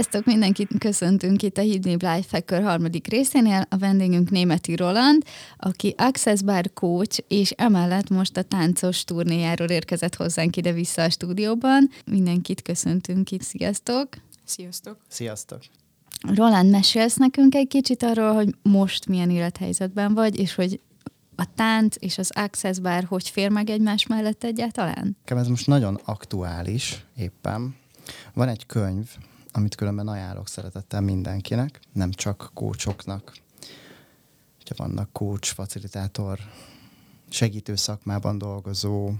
Sziasztok, mindenkit köszöntünk itt a Hidden Life Hacker harmadik részénél. A vendégünk Németi Roland, aki Access Bar coach, és emellett most a táncos turnéjáról érkezett hozzánk ide vissza a stúdióban. Mindenkit köszöntünk itt, sziasztok! Sziasztok! Sziasztok! Roland, mesélsz nekünk egy kicsit arról, hogy most milyen élethelyzetben vagy, és hogy a tánc és az Access Bar hogy fér meg egymás mellett egyáltalán? Ez most nagyon aktuális éppen. Van egy könyv, amit különben ajánlok szeretettel mindenkinek, nem csak kócsoknak. Hogyha vannak kócs, facilitátor, segítő szakmában dolgozó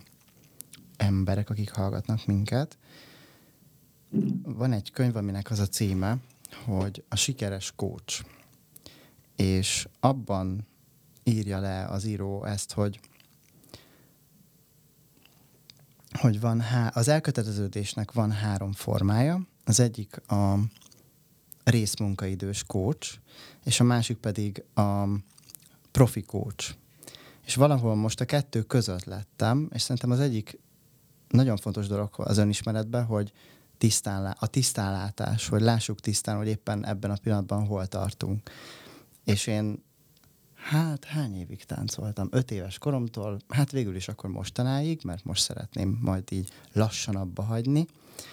emberek, akik hallgatnak minket. Van egy könyv, aminek az a címe, hogy a sikeres kócs. És abban írja le az író ezt, hogy hogy van há- az elköteleződésnek van három formája. Az egyik a részmunkaidős coach, és a másik pedig a profi coach. És valahol most a kettő között lettem, és szerintem az egyik nagyon fontos dolog az önismeretben, hogy tisztán, a tisztánlátás, hogy lássuk tisztán, hogy éppen ebben a pillanatban hol tartunk. És én Hát hány évig táncoltam? Öt éves koromtól, hát végül is akkor mostanáig, mert most szeretném majd így lassan abba hagyni.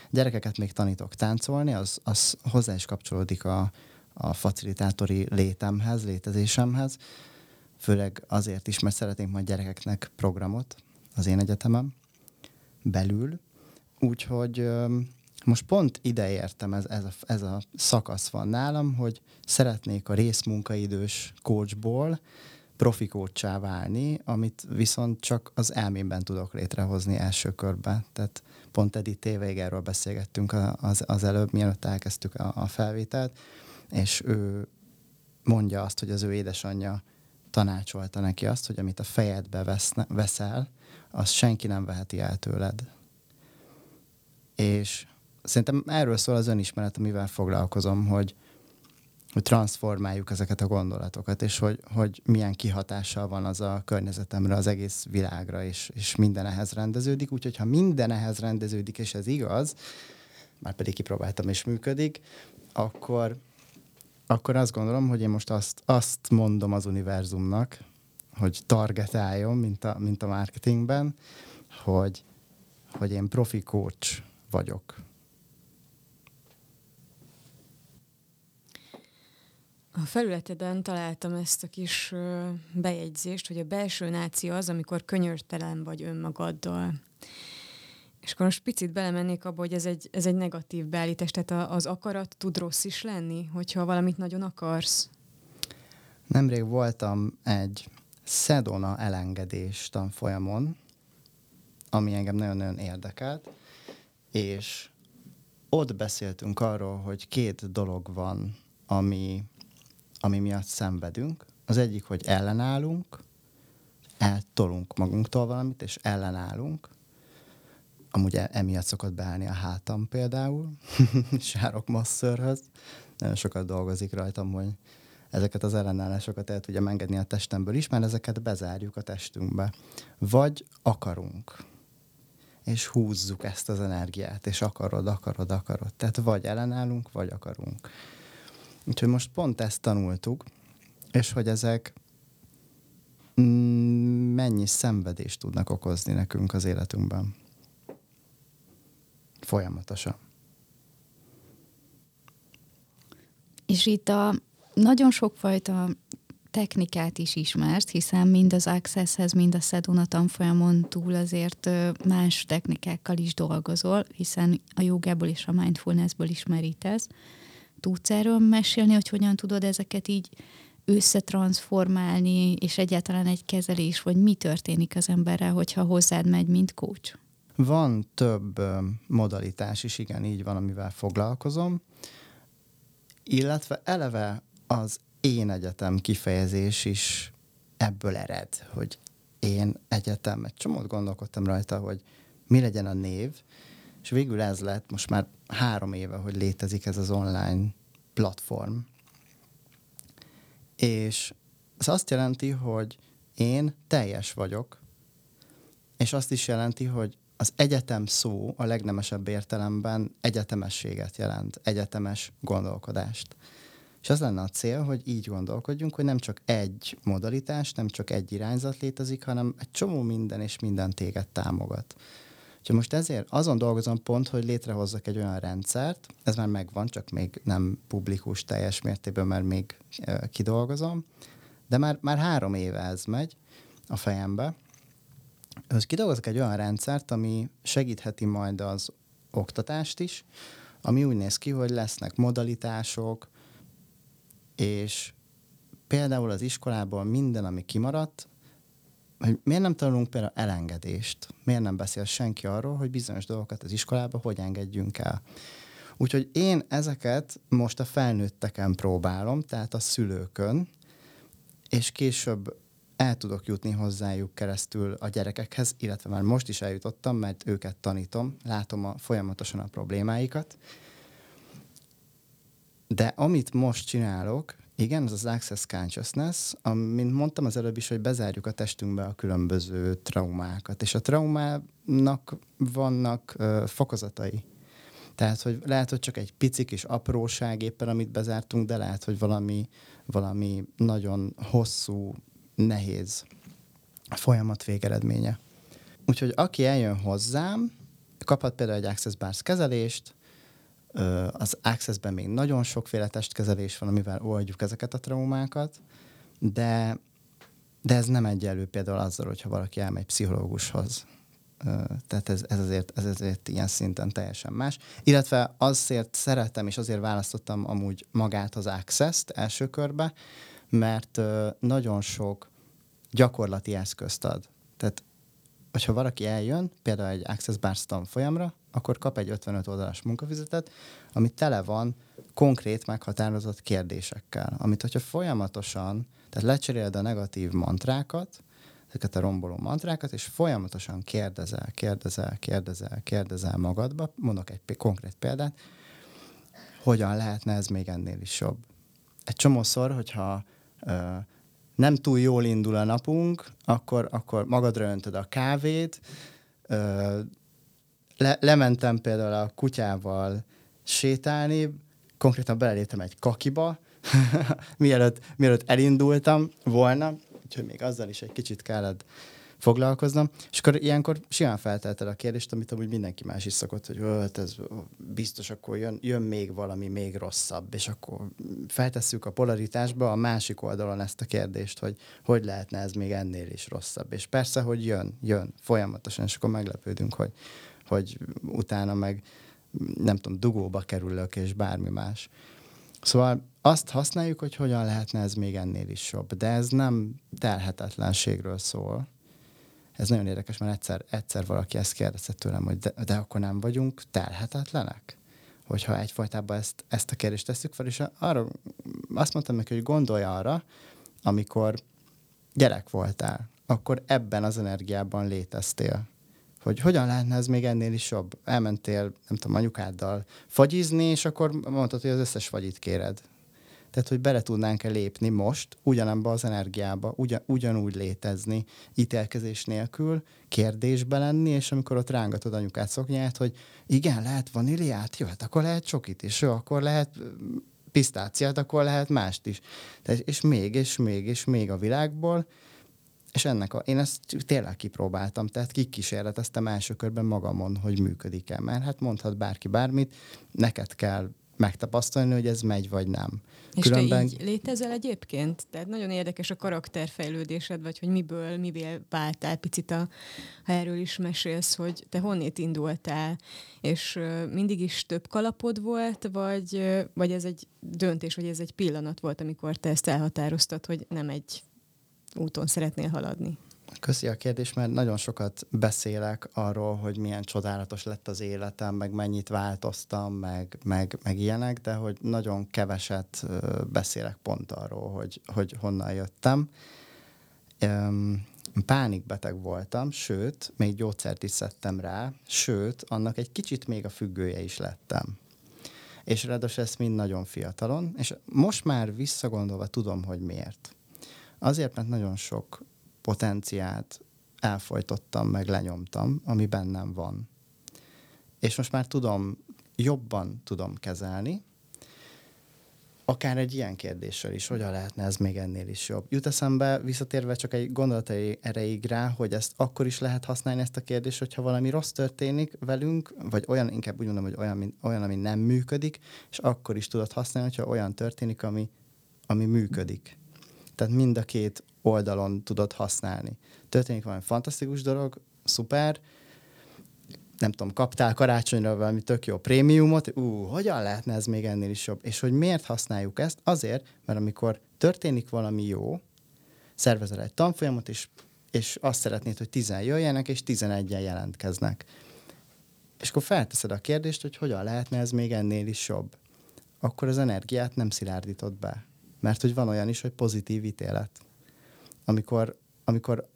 Gyerekeket még tanítok táncolni, az, az hozzá is kapcsolódik a, a facilitátori létemhez, létezésemhez. Főleg azért is, mert szeretnénk majd gyerekeknek programot az én egyetemem belül. Úgyhogy most pont ide értem, ez, ez, a, ez a szakasz van nálam, hogy szeretnék a részmunkaidős coachból profi coachá válni, amit viszont csak az elmémben tudok létrehozni első körben. Tehát pont Edith Tévég erről beszélgettünk az, az előbb, mielőtt elkezdtük a, a felvételt, és ő mondja azt, hogy az ő édesanyja tanácsolta neki azt, hogy amit a fejedbe veszne, veszel, azt senki nem veheti el tőled. És szerintem erről szól az önismeret, amivel foglalkozom, hogy, hogy transformáljuk ezeket a gondolatokat, és hogy, hogy milyen kihatással van az a környezetemre, az egész világra, és, és minden ehhez rendeződik. Úgyhogy ha minden ehhez rendeződik, és ez igaz, már pedig kipróbáltam és működik, akkor, akkor azt gondolom, hogy én most azt, azt mondom az univerzumnak, hogy targetáljon, mint a, mint a marketingben, hogy, hogy én profi coach vagyok. A felületeden találtam ezt a kis bejegyzést, hogy a belső náció az, amikor könyörtelen vagy önmagaddal. És akkor most picit belemennék abba, hogy ez egy, ez egy negatív beállítás, tehát az akarat tud rossz is lenni, hogyha valamit nagyon akarsz. Nemrég voltam egy Sedona elengedés tanfolyamon, ami engem nagyon-nagyon érdekelt, és ott beszéltünk arról, hogy két dolog van, ami ami miatt szenvedünk. Az egyik, hogy ellenállunk, eltolunk magunktól valamit, és ellenállunk. Amúgy e- emiatt szokott beállni a hátam például, sárok masszörhöz. Nagyon sokat dolgozik rajtam, hogy ezeket az ellenállásokat el tudjam engedni a testemből is, mert ezeket bezárjuk a testünkbe. Vagy akarunk, és húzzuk ezt az energiát, és akarod, akarod, akarod. Tehát vagy ellenállunk, vagy akarunk. Úgyhogy most pont ezt tanultuk, és hogy ezek mm, mennyi szenvedést tudnak okozni nekünk az életünkben. Folyamatosan. És itt a nagyon sokfajta technikát is ismersz, hiszen mind az Accesshez, mind a Sedona tanfolyamon túl azért más technikákkal is dolgozol, hiszen a jogából és a mindfulnessből ismerítesz. Tudsz erről mesélni, hogy hogyan tudod ezeket így összetransformálni, és egyáltalán egy kezelés, vagy mi történik az emberrel, hogyha hozzád megy, mint coach? Van több modalitás is, igen, így van, amivel foglalkozom, illetve eleve az én egyetem kifejezés is ebből ered, hogy én egyetem, egy csomót gondolkodtam rajta, hogy mi legyen a név, és végül ez lett, most már három éve, hogy létezik ez az online platform. És ez azt jelenti, hogy én teljes vagyok, és azt is jelenti, hogy az egyetem szó a legnemesebb értelemben egyetemességet jelent, egyetemes gondolkodást. És az lenne a cél, hogy így gondolkodjunk, hogy nem csak egy modalitás, nem csak egy irányzat létezik, hanem egy csomó minden és minden téged támogat. Úgyhogy most ezért azon dolgozom pont, hogy létrehozzak egy olyan rendszert, ez már megvan, csak még nem publikus teljes mértékben, mert még kidolgozom, de már, már három éve ez megy a fejembe, hogy kidolgozok egy olyan rendszert, ami segítheti majd az oktatást is, ami úgy néz ki, hogy lesznek modalitások, és például az iskolából minden, ami kimaradt, hogy miért nem tanulunk például elengedést? Miért nem beszél senki arról, hogy bizonyos dolgokat az iskolába hogy engedjünk el? Úgyhogy én ezeket most a felnőtteken próbálom, tehát a szülőkön, és később el tudok jutni hozzájuk keresztül a gyerekekhez, illetve már most is eljutottam, mert őket tanítom, látom a, folyamatosan a problémáikat. De amit most csinálok, igen, az az Access Consciousness, mint mondtam az előbb is, hogy bezárjuk a testünkbe a különböző traumákat, és a traumának vannak uh, fokozatai. Tehát, hogy lehet, hogy csak egy pici kis apróság éppen, amit bezártunk, de lehet, hogy valami, valami nagyon hosszú, nehéz folyamat végeredménye. Úgyhogy aki eljön hozzám, kaphat például egy Access Bars kezelést, az Access-ben még nagyon sokféle testkezelés van, amivel oldjuk ezeket a traumákat, de, de ez nem egyelő például azzal, hogyha valaki elmegy pszichológushoz. Tehát ez, ez, azért, ez azért ilyen szinten teljesen más. Illetve azért szeretem, és azért választottam amúgy magát az Access-t első körbe, mert nagyon sok gyakorlati eszközt ad. Tehát, hogyha valaki eljön, például egy Access Bars folyamra, akkor kap egy 55 oldalas munkafizetet, ami tele van konkrét meghatározott kérdésekkel, amit hogyha folyamatosan, tehát lecseréled a negatív mantrákat, ezeket a romboló mantrákat, és folyamatosan kérdezel, kérdezel, kérdezel, kérdezel magadba, mondok egy konkrét példát, hogyan lehetne ez még ennél is jobb. Egy csomószor, hogyha ö, nem túl jól indul a napunk, akkor, akkor magadra öntöd a kávét, ö, le, lementem például a kutyával sétálni, konkrétan beleléptem egy kakiba, mielőtt, mielőtt elindultam volna, úgyhogy még azzal is egy kicsit kellett foglalkoznom, és akkor ilyenkor simán feltelted a kérdést, amit amúgy mindenki más is szokott, hogy hát ez biztos, akkor jön, jön még valami még rosszabb, és akkor feltesszük a polaritásba a másik oldalon ezt a kérdést, hogy hogy lehetne ez még ennél is rosszabb. És persze, hogy jön, jön folyamatosan, és akkor meglepődünk, hogy, hogy utána meg nem tudom, dugóba kerülök, és bármi más. Szóval azt használjuk, hogy hogyan lehetne ez még ennél is jobb, de ez nem telhetetlenségről szól. Ez nagyon érdekes, mert egyszer, egyszer valaki ezt kérdezte tőlem, hogy de, de akkor nem vagyunk telhetetlenek? Hogyha egyfajtában ezt, ezt a kérdést tesszük fel, és arra azt mondtam neki, hogy gondolj arra, amikor gyerek voltál, akkor ebben az energiában léteztél hogy hogyan lehetne ez még ennél is jobb. Elmentél, nem tudom, anyukáddal fagyizni, és akkor mondtad, hogy az összes fagyit kéred. Tehát, hogy bele tudnánk-e lépni most ugyanabba az energiába, ugyan, ugyanúgy létezni, ítélkezés nélkül, kérdésbe lenni, és amikor ott rángatod anyukát szoknyát, hogy igen, lehet vaníliát, jó, hát akkor lehet csokit is, jó, akkor lehet pisztáciát, akkor lehet mást is. Tehát, és még, és még, és még a világból, és ennek a, én ezt tényleg kipróbáltam, tehát kikísérleteztem első körben magamon, hogy működik-e. Mert hát mondhat bárki bármit, neked kell megtapasztalni, hogy ez megy vagy nem. És Különben... te így létezel egyébként? Tehát nagyon érdekes a karakterfejlődésed, vagy hogy miből, mivel váltál picit, a, ha erről is mesélsz, hogy te honnét indultál, és mindig is több kalapod volt, vagy, vagy ez egy döntés, vagy ez egy pillanat volt, amikor te ezt elhatároztad, hogy nem egy úton szeretnél haladni? Köszi a kérdés, mert nagyon sokat beszélek arról, hogy milyen csodálatos lett az életem, meg mennyit változtam, meg, meg, meg ilyenek, de hogy nagyon keveset beszélek pont arról, hogy, hogy honnan jöttem. Pánikbeteg voltam, sőt, még gyógyszert is szedtem rá, sőt, annak egy kicsit még a függője is lettem. És ráadásul ezt mind nagyon fiatalon, és most már visszagondolva tudom, hogy miért Azért, mert nagyon sok potenciált elfolytottam, meg lenyomtam, ami bennem van. És most már tudom, jobban tudom kezelni, akár egy ilyen kérdéssel is, hogyan lehetne ez még ennél is jobb. Jut eszembe, visszatérve csak egy gondolatai erejéig rá, hogy ezt akkor is lehet használni ezt a kérdést, hogyha valami rossz történik velünk, vagy olyan, inkább úgy mondom, hogy olyan, olyan ami nem működik, és akkor is tudod használni, hogyha olyan történik, ami, ami működik. Tehát mind a két oldalon tudod használni. Történik valami fantasztikus dolog, szuper, nem tudom, kaptál karácsonyra valami tök jó prémiumot, ú, hogyan lehetne ez még ennél is jobb? És hogy miért használjuk ezt? Azért, mert amikor történik valami jó, szervezel egy tanfolyamot, és, és azt szeretnéd, hogy tizen jöjjenek, és tizenegyen jelentkeznek. És akkor felteszed a kérdést, hogy hogyan lehetne ez még ennél is jobb. Akkor az energiát nem szilárdítod be. Mert hogy van olyan is, hogy pozitív ítélet. Amikor, amikor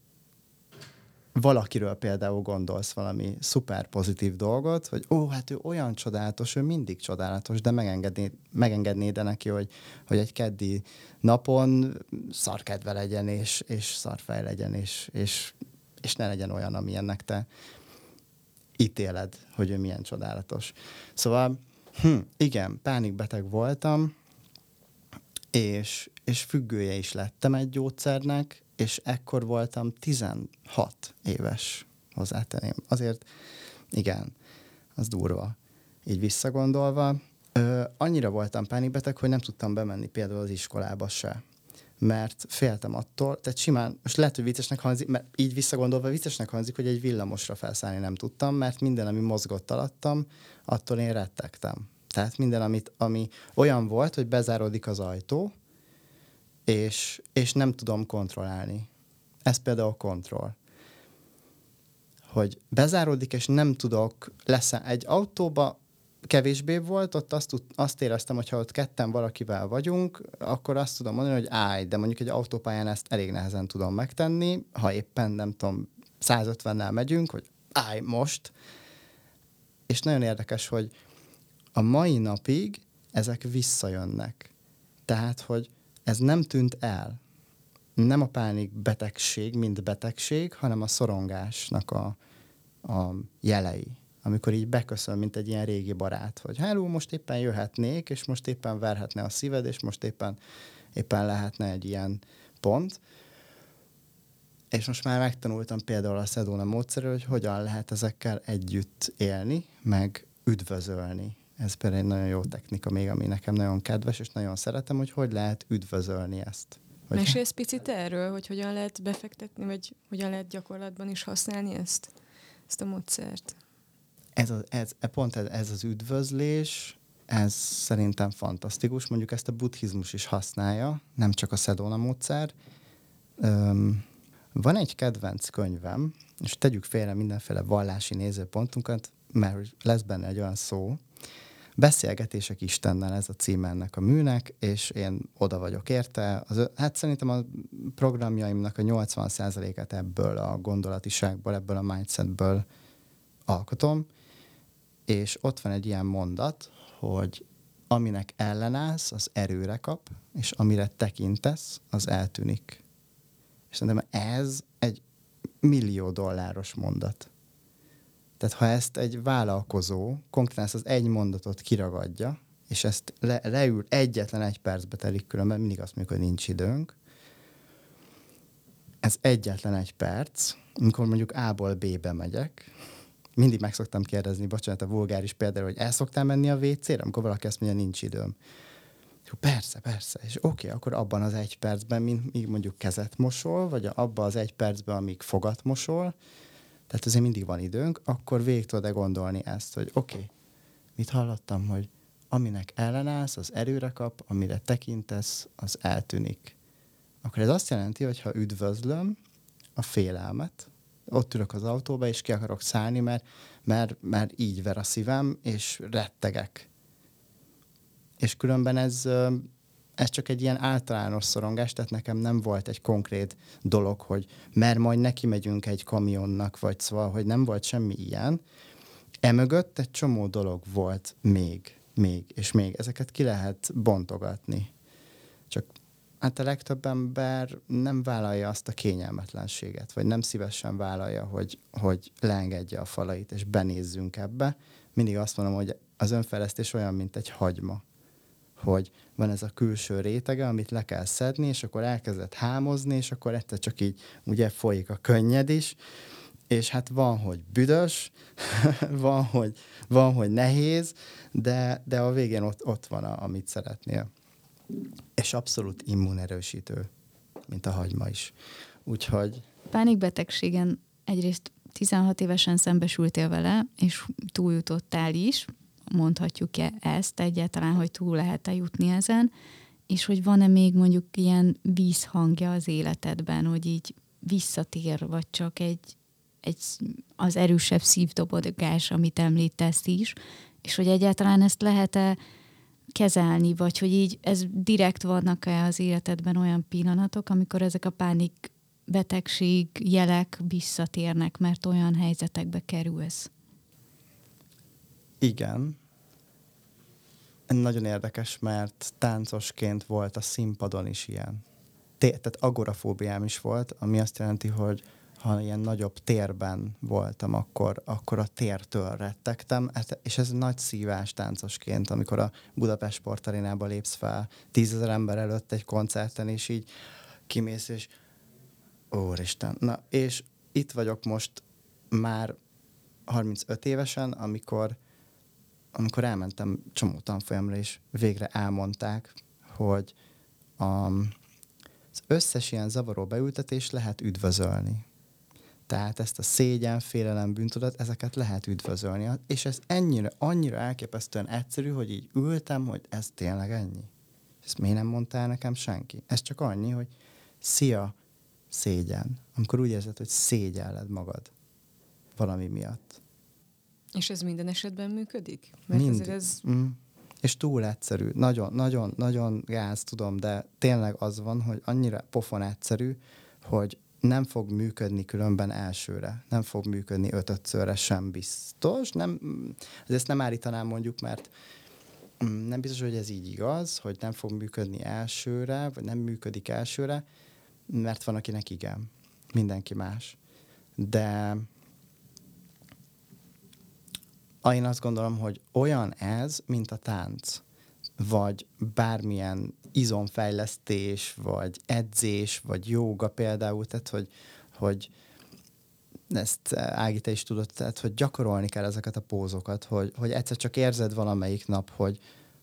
valakiről például gondolsz valami szuper pozitív dolgot, hogy ó, hát ő olyan csodálatos, ő mindig csodálatos, de megengedné, megengednéd -e neki, hogy, hogy egy keddi napon szarkedve legyen, és, és szarfej legyen, és, és, és ne legyen olyan, amilyennek te ítéled, hogy ő milyen csodálatos. Szóval, hm, igen, pánikbeteg voltam, és, és függője is lettem egy gyógyszernek, és ekkor voltam 16 éves, hozzátenném. Azért, igen, az durva. Így visszagondolva, ö, annyira voltam pánikbeteg, hogy nem tudtam bemenni például az iskolába se mert féltem attól, tehát simán, most lehet, hogy viccesnek hangzik, mert így visszagondolva viccesnek hangzik, hogy egy villamosra felszállni nem tudtam, mert minden, ami mozgott alattam, attól én rettegtem. Tehát minden, amit, ami olyan volt, hogy bezáródik az ajtó, és, és nem tudom kontrollálni. Ez például kontroll. Hogy bezáródik, és nem tudok lesz egy autóba, kevésbé volt, ott azt, tud, azt éreztem, hogy ha ott ketten valakivel vagyunk, akkor azt tudom mondani, hogy állj, de mondjuk egy autópályán ezt elég nehezen tudom megtenni, ha éppen nem tudom, 150-nel megyünk, hogy állj most. És nagyon érdekes, hogy a mai napig ezek visszajönnek. Tehát, hogy ez nem tűnt el. Nem a pánik betegség, mint betegség, hanem a szorongásnak a, a jelei. Amikor így beköszön, mint egy ilyen régi barát, hogy hello, most éppen jöhetnék, és most éppen verhetne a szíved, és most éppen, éppen lehetne egy ilyen pont. És most már megtanultam például a Sedona módszerről, hogy hogyan lehet ezekkel együtt élni, meg üdvözölni ez például egy nagyon jó technika még, ami nekem nagyon kedves, és nagyon szeretem, hogy hogy lehet üdvözölni ezt. Hogy... Mesélsz picit erről, hogy hogyan lehet befektetni, vagy hogyan lehet gyakorlatban is használni ezt, ezt a módszert? Ez, a, ez pont ez, ez az üdvözlés, ez szerintem fantasztikus. Mondjuk ezt a buddhizmus is használja, nem csak a Sedona módszer. Öm, van egy kedvenc könyvem, és tegyük félre mindenféle vallási nézőpontunkat, mert lesz benne egy olyan szó, Beszélgetések Istennel ez a címe ennek a műnek, és én oda vagyok érte. Az, hát szerintem a programjaimnak a 80%-et ebből a gondolatiságból, ebből a mindsetből alkotom, és ott van egy ilyen mondat, hogy aminek ellenállsz, az erőre kap, és amire tekintesz, az eltűnik. És szerintem ez egy millió dolláros mondat. Tehát ha ezt egy vállalkozó konkrétan ezt az egy mondatot kiragadja, és ezt le, leül egyetlen egy percbe telik különben, mindig azt mondjuk, hogy nincs időnk, ez egyetlen egy perc, amikor mondjuk A-ból B-be megyek, mindig meg szoktam kérdezni, bocsánat, a vulgáris például, hogy el szoktál menni a WC-re, amikor valaki azt mondja, nincs időm. Jó, persze, persze. És oké, okay, akkor abban az egy percben, míg mondjuk kezet mosol, vagy abban az egy percben, amíg fogat mosol, tehát azért mindig van időnk, akkor végig tudod-e gondolni ezt, hogy oké, okay, mit hallottam, hogy aminek ellenállsz, az erőre kap, amire tekintesz, az eltűnik. Akkor ez azt jelenti, hogy ha üdvözlöm a félelmet, ott ülök az autóba, és ki akarok szállni, mert, mert, mert így ver a szívem, és rettegek. És különben ez ez csak egy ilyen általános szorongás, tehát nekem nem volt egy konkrét dolog, hogy mert majd neki megyünk egy kamionnak, vagy szóval, hogy nem volt semmi ilyen. Emögött egy csomó dolog volt még, még, és még. Ezeket ki lehet bontogatni. Csak hát a legtöbb ember nem vállalja azt a kényelmetlenséget, vagy nem szívesen vállalja, hogy, hogy leengedje a falait, és benézzünk ebbe. Mindig azt mondom, hogy az önfejlesztés olyan, mint egy hagyma hogy van ez a külső rétege, amit le kell szedni, és akkor elkezdett hámozni, és akkor egyszer csak így ugye folyik a könnyed is, és hát van, hogy büdös, van, hogy, van, hogy nehéz, de, de a végén ott, ott van, a, amit szeretnél. És abszolút immunerősítő, mint a hagyma is. Úgyhogy... Pánikbetegségen egyrészt 16 évesen szembesültél vele, és túljutottál is, mondhatjuk-e ezt egyáltalán, hogy túl lehet-e jutni ezen, és hogy van-e még mondjuk ilyen vízhangja az életedben, hogy így visszatér, vagy csak egy, egy az erősebb szívdobogás, amit említesz is, és hogy egyáltalán ezt lehet-e kezelni, vagy hogy így ez direkt vannak-e az életedben olyan pillanatok, amikor ezek a pánik betegség jelek visszatérnek, mert olyan helyzetekbe kerülsz? Igen, nagyon érdekes, mert táncosként volt a színpadon is ilyen. Tehát agorafóbiám is volt, ami azt jelenti, hogy ha ilyen nagyobb térben voltam, akkor, akkor a tértől rettegtem, hát, és ez nagy szívás táncosként, amikor a Budapest sportarénába lépsz fel tízezer ember előtt egy koncerten, és így kimész, és Úristen. Na, és itt vagyok most már 35 évesen, amikor amikor elmentem csomó tanfolyamra, és végre elmondták, hogy a, az összes ilyen zavaró beültetés lehet üdvözölni. Tehát ezt a szégyen, félelem, bűntudat, ezeket lehet üdvözölni. És ez ennyire, annyira elképesztően egyszerű, hogy így ültem, hogy ez tényleg ennyi. Ezt miért nem mondta nekem senki? Ez csak annyi, hogy szia, szégyen. Amikor úgy érzed, hogy szégyelled magad valami miatt. És ez minden esetben működik? Mert Mind. ez... Mm. És túl egyszerű. Nagyon, nagyon, nagyon gáz, tudom, de tényleg az van, hogy annyira pofon egyszerű, hogy nem fog működni különben elsőre. Nem fog működni ötötszörre sem biztos. Nem, ezt nem állítanám mondjuk, mert mm, nem biztos, hogy ez így igaz, hogy nem fog működni elsőre, vagy nem működik elsőre, mert van, akinek igen. Mindenki más. De én azt gondolom, hogy olyan ez, mint a tánc, vagy bármilyen izomfejlesztés, vagy edzés, vagy jóga például, tehát hogy, hogy ezt Ági, te is tudod, tehát hogy gyakorolni kell ezeket a pózokat, hogy, hogy egyszer csak érzed valamelyik nap, hogy,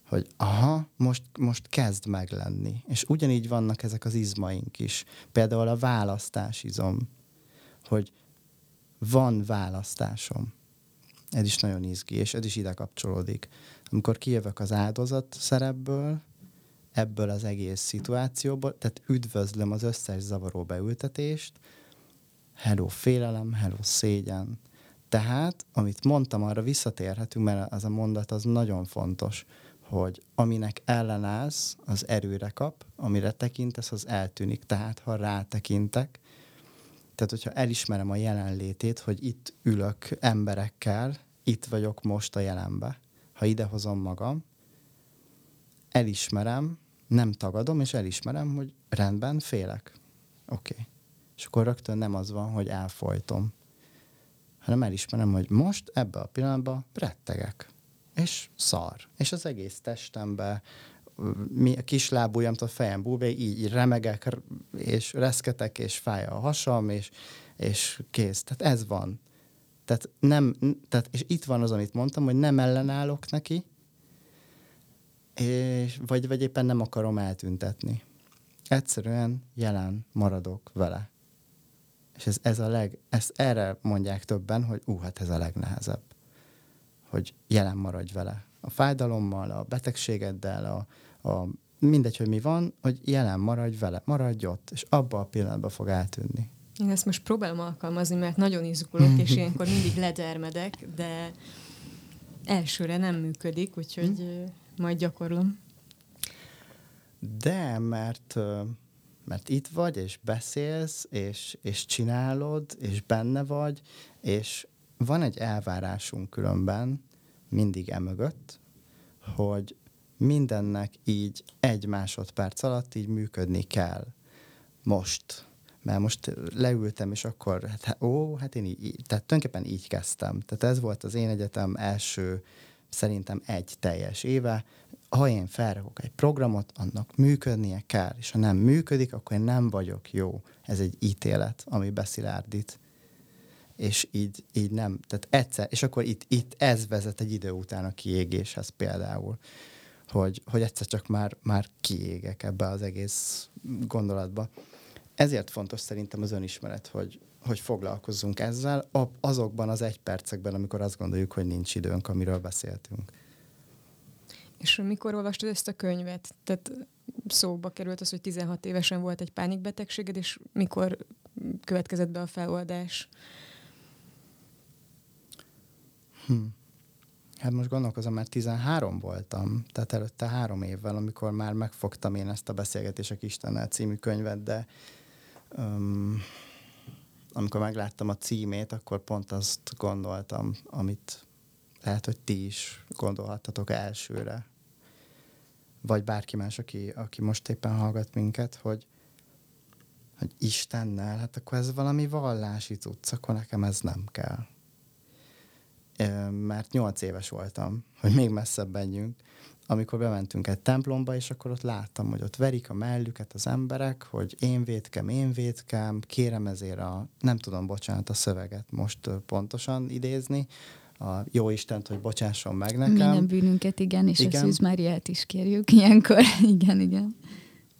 hogy aha, most, most kezd meglenni. És ugyanígy vannak ezek az izmaink is. Például a választás izom, hogy van választásom ez is nagyon izgi, és ez is ide kapcsolódik. Amikor kijövök az áldozat szerepből, ebből az egész szituációból, tehát üdvözlöm az összes zavaró beültetést, hello félelem, hello szégyen. Tehát, amit mondtam, arra visszatérhetünk, mert az a mondat az nagyon fontos, hogy aminek ellenállsz, az erőre kap, amire tekintesz, az eltűnik. Tehát, ha rátekintek, tehát, hogyha elismerem a jelenlétét, hogy itt ülök emberekkel, itt vagyok most a jelenbe, ha idehozom magam, elismerem, nem tagadom, és elismerem, hogy rendben, félek. Oké. Okay. És akkor rögtön nem az van, hogy elfolytom, hanem elismerem, hogy most ebbe a pillanatban rettegek. És szar. És az egész testembe, mi, a kis lábujjamtól a fejem búbé, így, így remegek, és reszketek, és fáj a hasam, és, és kész. Tehát ez van. Tehát, nem, tehát, és itt van az, amit mondtam, hogy nem ellenállok neki, és, vagy, vagy éppen nem akarom eltüntetni. Egyszerűen jelen maradok vele. És ez, ez a leg, ezt erre mondják többen, hogy ú, hát ez a legnehezebb. Hogy jelen maradj vele. A fájdalommal, a betegségeddel, a, a mindegy, hogy mi van, hogy jelen maradj vele, maradj ott, és abba a pillanatban fog eltűnni. Én ezt most próbálom alkalmazni, mert nagyon izgulok, és ilyenkor mindig ledermedek, de elsőre nem működik, úgyhogy majd gyakorlom. De, mert, mert itt vagy, és beszélsz, és, és csinálod, és benne vagy, és van egy elvárásunk különben, mindig emögött, hogy mindennek így egy másodperc alatt így működni kell. Most. Mert most leültem, és akkor, hát, ó, hát én így, tehát tulajdonképpen így kezdtem. Tehát ez volt az én egyetem első, szerintem egy teljes éve. Ha én felrakok egy programot, annak működnie kell, és ha nem működik, akkor én nem vagyok jó. Ez egy ítélet, ami beszilárdít és így, így nem, tehát egyszer, és akkor itt, itt ez vezet egy idő után a kiégéshez például, hogy, hogy egyszer csak már, már kiégek ebbe az egész gondolatba. Ezért fontos szerintem az önismeret, hogy, hogy foglalkozzunk ezzel azokban az egy percekben, amikor azt gondoljuk, hogy nincs időnk, amiről beszéltünk. És mikor olvastad ezt a könyvet? Tehát szóba került az, hogy 16 évesen volt egy pánikbetegséged, és mikor következett be a feloldás? Hm. Hát most gondolkozom, mert 13 voltam, tehát előtte három évvel, amikor már megfogtam én ezt a Beszélgetések Istennel című könyvet, de um, amikor megláttam a címét, akkor pont azt gondoltam, amit lehet, hogy ti is gondolhattatok elsőre. Vagy bárki más, aki, aki most éppen hallgat minket, hogy, hogy Istennel, hát akkor ez valami vallási tudsz, akkor nekem ez nem kell mert nyolc éves voltam, hogy még messzebb menjünk, amikor bementünk egy templomba, és akkor ott láttam, hogy ott verik a mellüket az emberek, hogy én védkem, én védkem, kérem ezért a, nem tudom, bocsánat, a szöveget most pontosan idézni, a jó Istent, hogy bocsásson meg nekem. Minden bűnünket, igen, és igen. a Szűz Máriát is kérjük ilyenkor. igen, igen.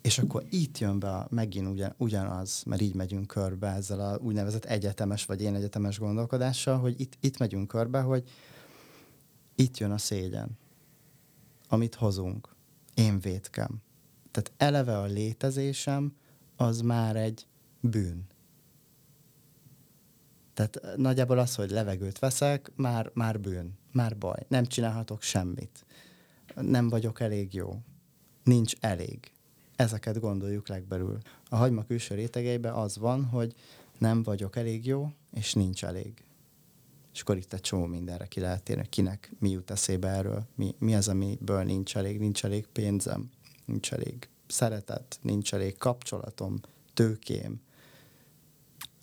És akkor itt jön be megint ugyan, ugyanaz, mert így megyünk körbe ezzel a úgynevezett egyetemes vagy én egyetemes gondolkodással, hogy itt, itt megyünk körbe, hogy itt jön a szégyen, amit hozunk. Én védkem. Tehát eleve a létezésem az már egy bűn. Tehát nagyjából az, hogy levegőt veszek, már, már bűn, már baj. Nem csinálhatok semmit. Nem vagyok elég jó. Nincs elég ezeket gondoljuk legbelül. A hagyma külső rétegeiben az van, hogy nem vagyok elég jó, és nincs elég. És akkor itt egy csomó mindenre ki lehet térni, kinek mi jut eszébe erről, mi, mi az, amiből nincs elég, nincs elég pénzem, nincs elég szeretet, nincs elég kapcsolatom, tőkém,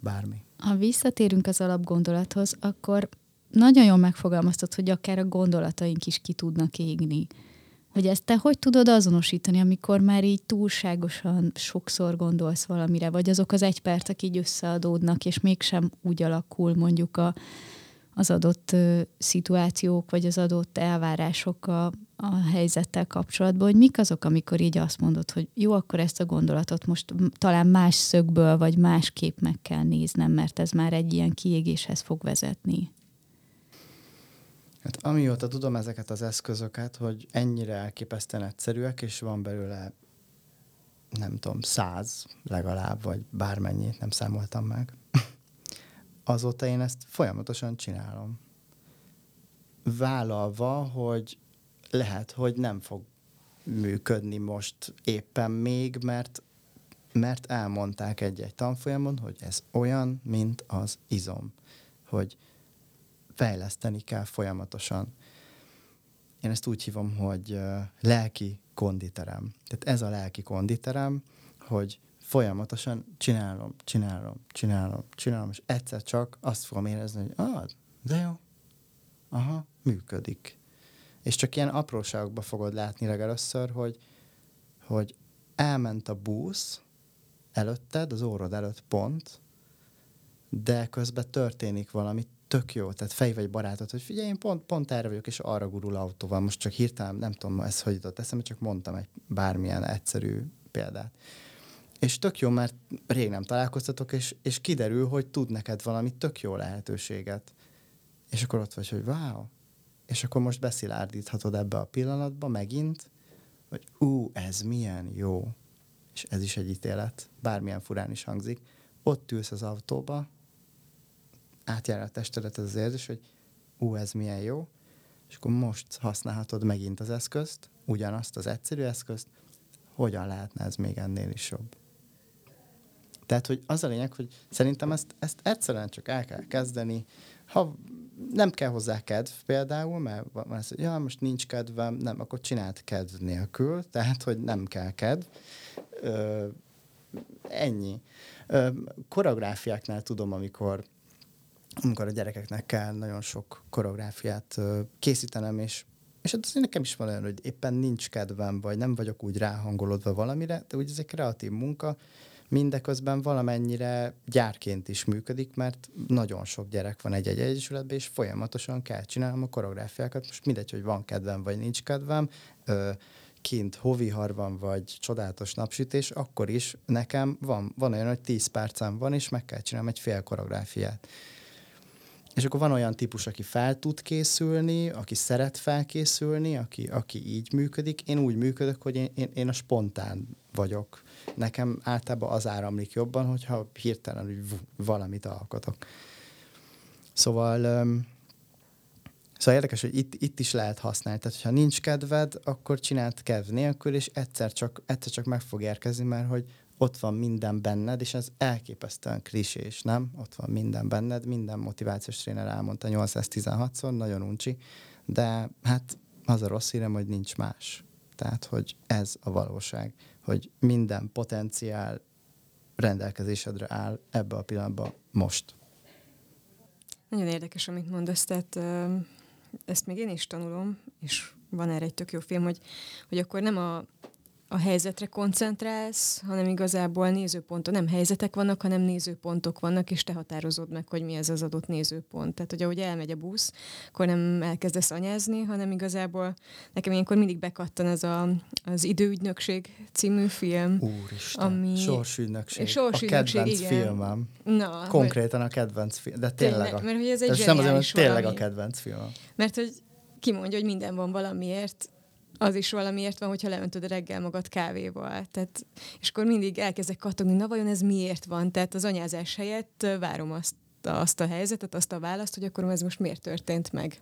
bármi. Ha visszatérünk az alapgondolathoz, akkor nagyon jól megfogalmaztad, hogy akár a gondolataink is ki tudnak égni hogy ezt te hogy tudod azonosítani, amikor már így túlságosan sokszor gondolsz valamire, vagy azok az egy percek így összeadódnak, és mégsem úgy alakul mondjuk a, az adott ö, szituációk, vagy az adott elvárások a, a helyzettel kapcsolatban, hogy mik azok, amikor így azt mondod, hogy jó, akkor ezt a gondolatot most talán más szögből, vagy másképp meg kell néznem, mert ez már egy ilyen kiégéshez fog vezetni. Hát amióta tudom ezeket az eszközöket, hogy ennyire elképesztően egyszerűek, és van belőle nem tudom, száz legalább, vagy bármennyit, nem számoltam meg. Azóta én ezt folyamatosan csinálom. Vállalva, hogy lehet, hogy nem fog működni most éppen még, mert, mert elmondták egy-egy tanfolyamon, hogy ez olyan, mint az izom. Hogy fejleszteni kell folyamatosan. Én ezt úgy hívom, hogy lelki konditerem. Tehát ez a lelki konditerem, hogy folyamatosan csinálom, csinálom, csinálom, csinálom, és egyszer csak azt fogom érezni, hogy ah, de jó, aha, működik. És csak ilyen apróságokba fogod látni legelőször, hogy, hogy elment a busz előtted, az órod előtt pont, de közben történik valami tök jó, tehát fej vagy barátod, hogy figyelj, én pont, pont erre vagyok, és arra gurul autóval. Most csak hirtelen, nem tudom, ez hogy jutott eszembe, csak mondtam egy bármilyen egyszerű példát. És tök jó, mert rég nem találkoztatok, és, és kiderül, hogy tud neked valami tök jó lehetőséget. És akkor ott vagy, hogy wow. És akkor most beszilárdíthatod ebbe a pillanatba megint, hogy ú, ez milyen jó. És ez is egy ítélet, bármilyen furán is hangzik. Ott ülsz az autóba, átjár a testedet ez az érzés, hogy ú, ez milyen jó, és akkor most használhatod megint az eszközt, ugyanazt az egyszerű eszközt, hogyan lehetne ez még ennél is jobb. Tehát, hogy az a lényeg, hogy szerintem ezt, ezt egyszerűen csak el kell kezdeni, ha nem kell hozzá kedv például, mert van ez, hogy ja, most nincs kedvem, nem, akkor csinált kedv nélkül, tehát, hogy nem kell kedv. Ö, ennyi. Ö, koreográfiáknál tudom, amikor amikor a gyerekeknek kell nagyon sok koreográfiát készítenem, és és hát azért nekem is van olyan, hogy éppen nincs kedvem, vagy nem vagyok úgy ráhangolódva valamire, de úgy ez egy kreatív munka, mindeközben valamennyire gyárként is működik, mert nagyon sok gyerek van egy-egy egyesületben, és folyamatosan kell csinálnom a koreográfiákat. Most mindegy, hogy van kedvem, vagy nincs kedvem, kint hovihar van, vagy csodálatos napsütés, akkor is nekem van, van olyan, hogy 10 percem van, és meg kell csinálnom egy fél koreográfiát. És akkor van olyan típus, aki fel tud készülni, aki szeret felkészülni, aki, aki így működik. Én úgy működök, hogy én, én, én a spontán vagyok. Nekem általában az áramlik jobban, hogyha hirtelen úgy valamit alkotok. Szóval, um, szóval érdekes, hogy itt, itt is lehet használni. Tehát, ha nincs kedved, akkor csináld kedv nélkül, és egyszer csak, egyszer csak meg fog érkezni, mert hogy ott van minden benned, és ez elképesztően klisés, nem? Ott van minden benned, minden motivációs tréner elmondta 816-szor, nagyon uncsi, de hát az a rossz hírem, hogy nincs más. Tehát, hogy ez a valóság, hogy minden potenciál rendelkezésedre áll ebbe a pillanatban most. Nagyon érdekes, amit mondasz, tehát ezt még én is tanulom, és van erre egy tök jó film, hogy, hogy akkor nem a a helyzetre koncentrálsz, hanem igazából nézőponton nem helyzetek vannak, hanem nézőpontok vannak, és te határozod meg, hogy mi ez az adott nézőpont. Tehát, hogy ahogy elmegy a busz, akkor nem elkezdesz anyázni, hanem igazából nekem ilyenkor mindig bekattan ez a, az Időügynökség című film. Úristen, ami... Sorsügynökség. Sorsügynökség, a kedvenc igen. filmem. Na, Konkrétan a kedvenc film. De tényleg, tényleg a... mert hogy ez egy nem azért, hogy tényleg a kedvenc film. Mert hogy kimondja, hogy minden van valamiért, az is valamiért van, hogyha leöntöd reggel magad kávéval. Tehát, és akkor mindig elkezdek kattogni, na vajon ez miért van? Tehát az anyázás helyett várom azt, azt a helyzetet, azt a választ, hogy akkor ez most miért történt meg.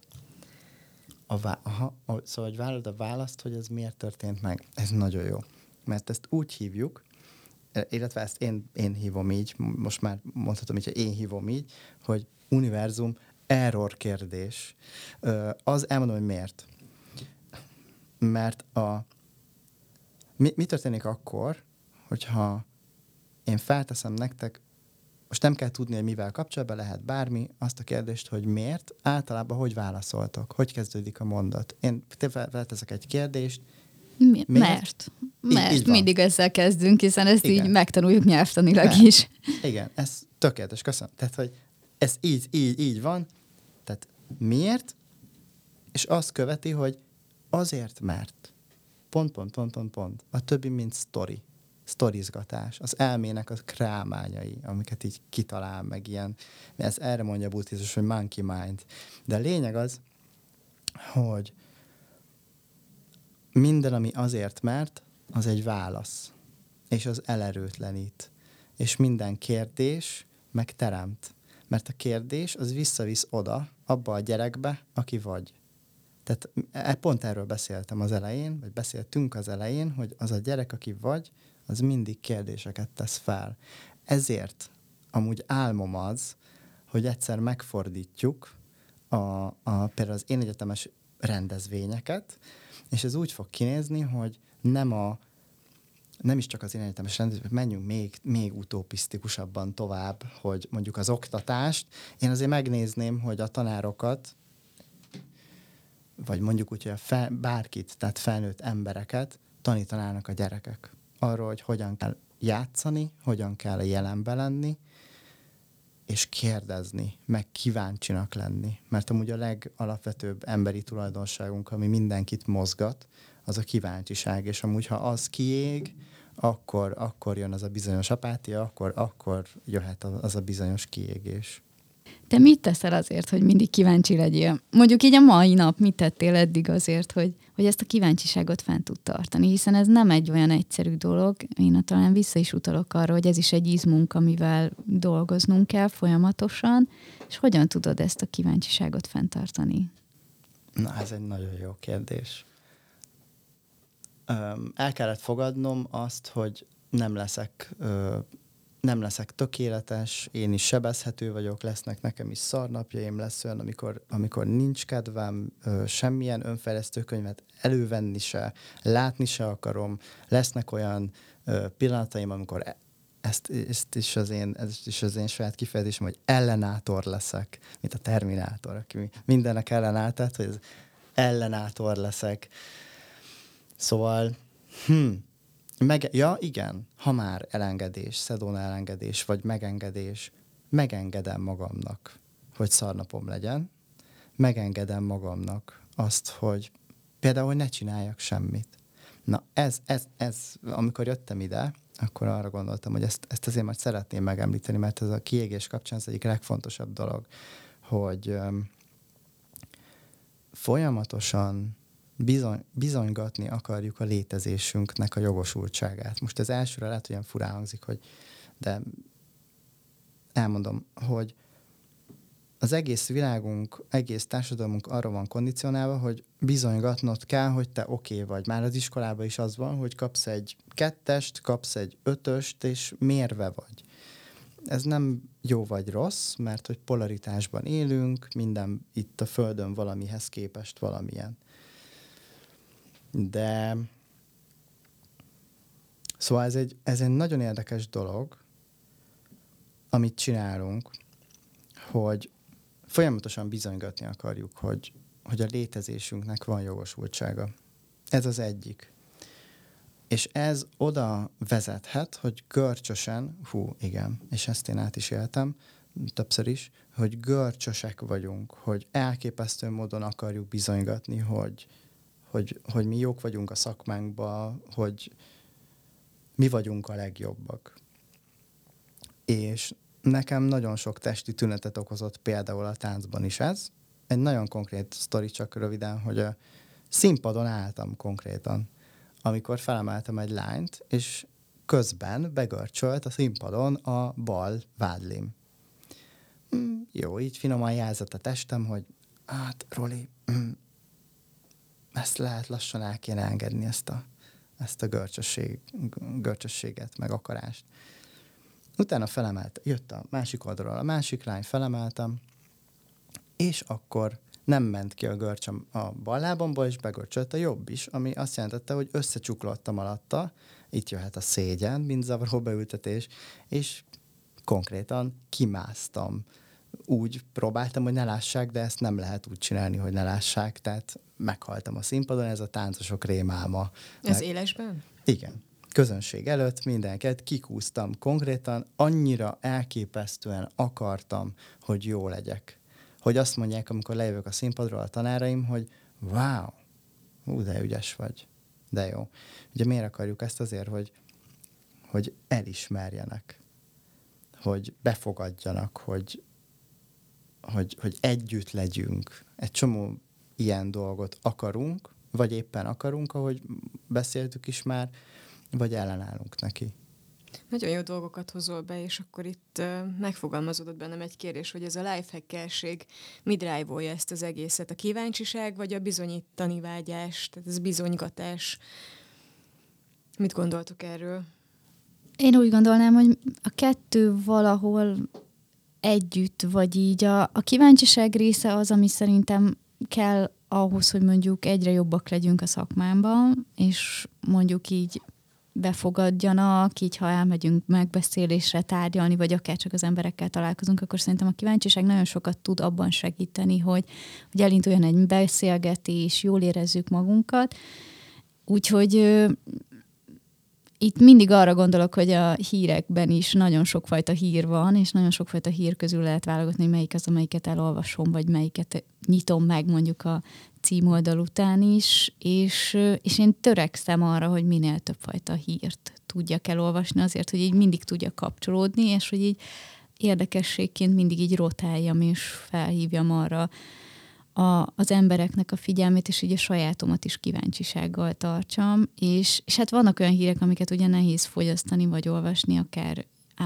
A vá- Aha, szóval, hogy várod a választ, hogy ez miért történt meg. Ez nagyon jó. Mert ezt úgy hívjuk, e, illetve ezt én, én hívom így, most már mondhatom így, hogy én hívom így, hogy univerzum error kérdés. Az elmondom, hogy miért mert a, mi, mi történik akkor, hogyha én felteszem nektek, most nem kell tudni, hogy mivel kapcsolatban lehet bármi, azt a kérdést, hogy miért, általában hogy válaszoltok, hogy kezdődik a mondat. Én felteszek egy kérdést, mi, miért? Mert. Mert így, így mindig ezzel kezdünk, hiszen ezt Igen. így megtanuljuk nyelvtanilag mert. is. Igen, ez tökéletes, köszönöm. Tehát, hogy ez így, így, így van. Tehát miért? És azt követi, hogy Azért, mert pont, pont, pont, pont, pont. A többi, mint sztori. Sztorizgatás. Az elmének a krámányai, amiket így kitalál, meg ilyen. Ez erre mondja a buddhizmus, hogy monkey mind. De a lényeg az, hogy minden, ami azért mert, az egy válasz. És az elerőtlenít. És minden kérdés meg teremt. Mert a kérdés az visszavisz oda, abba a gyerekbe, aki vagy. Tehát e, pont erről beszéltem az elején, vagy beszéltünk az elején, hogy az a gyerek, aki vagy, az mindig kérdéseket tesz fel. Ezért amúgy álmom az, hogy egyszer megfordítjuk a, a, például az én egyetemes rendezvényeket, és ez úgy fog kinézni, hogy nem a nem is csak az én egyetemes rendezvény, menjünk még, még utopisztikusabban tovább, hogy mondjuk az oktatást. Én azért megnézném, hogy a tanárokat vagy mondjuk úgy, hogy a fel, bárkit, tehát felnőtt embereket tanítanának a gyerekek arról, hogy hogyan kell játszani, hogyan kell a jelenbe lenni, és kérdezni, meg kíváncsinak lenni. Mert amúgy a legalapvetőbb emberi tulajdonságunk, ami mindenkit mozgat, az a kíváncsiság, és amúgy, ha az kiég, akkor, akkor jön az a bizonyos apátia, akkor, akkor jöhet az a bizonyos kiégés. Te mit teszel azért, hogy mindig kíváncsi legyél? Mondjuk így a mai nap mit tettél eddig azért, hogy, hogy ezt a kíváncsiságot fent tud tartani? Hiszen ez nem egy olyan egyszerű dolog. Én talán vissza is utalok arra, hogy ez is egy izmunk, amivel dolgoznunk kell folyamatosan. És hogyan tudod ezt a kíváncsiságot fenntartani? Na, ez egy nagyon jó kérdés. el kellett fogadnom azt, hogy nem leszek nem leszek tökéletes, én is sebezhető vagyok, lesznek nekem is szarnapjaim, lesz olyan, amikor, amikor nincs kedvem ö, semmilyen önfejlesztő könyvet elővenni se, látni se akarom, lesznek olyan ö, pillanataim, amikor e, ezt, ezt is az én, ez is az én saját kifejezésem, hogy ellenátor leszek, mint a Terminátor, aki mindennek ellenáll, tehát hogy ellenátor leszek. Szóval, hm, meg, ja, igen, ha már elengedés, szedón elengedés, vagy megengedés, megengedem magamnak, hogy szarnapom legyen, megengedem magamnak azt, hogy például, ne csináljak semmit. Na ez, ez, ez, amikor jöttem ide, akkor arra gondoltam, hogy ezt, ezt azért majd szeretném megemlíteni, mert ez a kiégés kapcsán az egyik legfontosabb dolog, hogy um, folyamatosan bizony, bizonygatni akarjuk a létezésünknek a jogosultságát. Most ez elsőre lehet, hogy ilyen furán hangzik, hogy de elmondom, hogy az egész világunk, egész társadalmunk arra van kondicionálva, hogy bizonygatnod kell, hogy te oké okay vagy. Már az iskolában is az van, hogy kapsz egy kettest, kapsz egy ötöst, és mérve vagy. Ez nem jó vagy rossz, mert hogy polaritásban élünk, minden itt a Földön valamihez képest valamilyen. De szóval ez egy, ez egy nagyon érdekes dolog, amit csinálunk, hogy folyamatosan bizonygatni akarjuk, hogy, hogy a létezésünknek van jogosultsága. Ez az egyik. És ez oda vezethet, hogy görcsösen, hú, igen, és ezt én át is éltem, többször is, hogy görcsösek vagyunk, hogy elképesztő módon akarjuk bizonygatni, hogy, hogy, hogy mi jók vagyunk a szakmánkban, hogy mi vagyunk a legjobbak. És nekem nagyon sok testi tünetet okozott például a táncban is ez. Egy nagyon konkrét sztori, csak röviden, hogy a színpadon álltam konkrétan, amikor felemeltem egy lányt, és közben begörcsölt a színpadon a bal vádlim. Mm, jó, így finoman jelzett a testem, hogy hát, Roli, mm, ezt lehet lassan el kéne engedni, ezt a, ezt a görcsösség, görcsösséget, meg akarást. Utána felemelt, jött a másik oldalról a másik lány, felemeltem, és akkor nem ment ki a görcs a bal lábomból, és begörcsölt a jobb is, ami azt jelentette, hogy összecsuklottam alatta, itt jöhet a szégyen, mint zavaró beültetés, és konkrétan kimásztam. Úgy próbáltam, hogy ne lássák, de ezt nem lehet úgy csinálni, hogy ne lássák, tehát meghaltam a színpadon, ez a táncosok rémálma. Ez Meg... élesben? Igen közönség előtt mindenket kikúztam konkrétan, annyira elképesztően akartam, hogy jó legyek. Hogy azt mondják, amikor lejövök a színpadról a tanáraim, hogy wow, ú, de ügyes vagy, de jó. Ugye miért akarjuk ezt azért, hogy, hogy elismerjenek, hogy befogadjanak, hogy, hogy, hogy együtt legyünk. Egy csomó ilyen dolgot akarunk, vagy éppen akarunk, ahogy beszéltük is már, vagy ellenállunk neki. Nagyon jó dolgokat hozol be, és akkor itt uh, megfogalmazódott bennem egy kérdés, hogy ez a lifehackelség mi drive ezt az egészet? A kíváncsiság, vagy a bizonyítani vágyás, tehát ez bizonygatás? Mit gondoltok erről? Én úgy gondolnám, hogy a kettő valahol együtt, vagy így a, a kíváncsiság része az, ami szerintem kell ahhoz, hogy mondjuk egyre jobbak legyünk a szakmámban, és mondjuk így befogadjanak, így ha elmegyünk megbeszélésre, tárgyalni, vagy akár csak az emberekkel találkozunk, akkor szerintem a kíváncsiság nagyon sokat tud abban segíteni, hogy, hogy elinduljon egy beszélgetés, jól érezzük magunkat. Úgyhogy itt mindig arra gondolok, hogy a hírekben is nagyon sokfajta hír van, és nagyon sokfajta hír közül lehet válogatni, melyik az, amelyiket elolvasom, vagy melyiket nyitom meg mondjuk a címoldal után is, és, és én törekszem arra, hogy minél több fajta hírt tudjak elolvasni azért, hogy így mindig tudja kapcsolódni, és hogy így érdekességként mindig így rotáljam, és felhívjam arra a, az embereknek a figyelmét, és így a sajátomat is kíváncsisággal tartsam. És, és hát vannak olyan hírek, amiket ugye nehéz fogyasztani, vagy olvasni, akár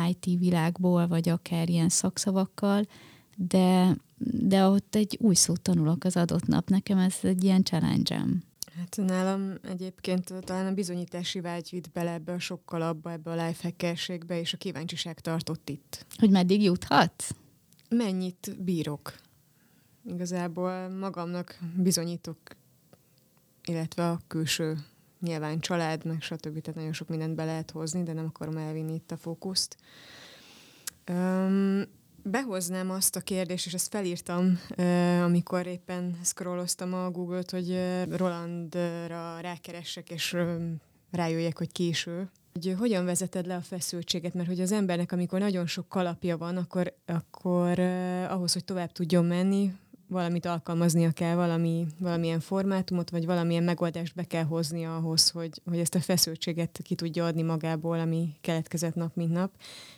IT világból, vagy akár ilyen szakszavakkal, de, de ott egy új szót tanulok az adott nap. Nekem ez egy ilyen challenge -em. Hát nálam egyébként talán a bizonyítási vágy vitt bele ebbe a sokkal abba, ebbe a lifehackerségbe, és a kíváncsiság tartott itt. Hogy meddig juthat? Mennyit bírok? Igazából magamnak bizonyítok, illetve a külső nyilván család, meg stb. Tehát nagyon sok mindent be lehet hozni, de nem akarom elvinni itt a fókuszt. Um, behoznám azt a kérdést, és ezt felírtam, amikor éppen scrolloztam a Google-t, hogy Rolandra rákeressek, és rájöjjek, hogy késő. Hogy hogyan vezeted le a feszültséget, mert hogy az embernek, amikor nagyon sok kalapja van, akkor, akkor ahhoz, hogy tovább tudjon menni, valamit alkalmaznia kell, valami, valamilyen formátumot, vagy valamilyen megoldást be kell hozni ahhoz, hogy, hogy ezt a feszültséget ki tudja adni magából, ami keletkezett nap, mint nap.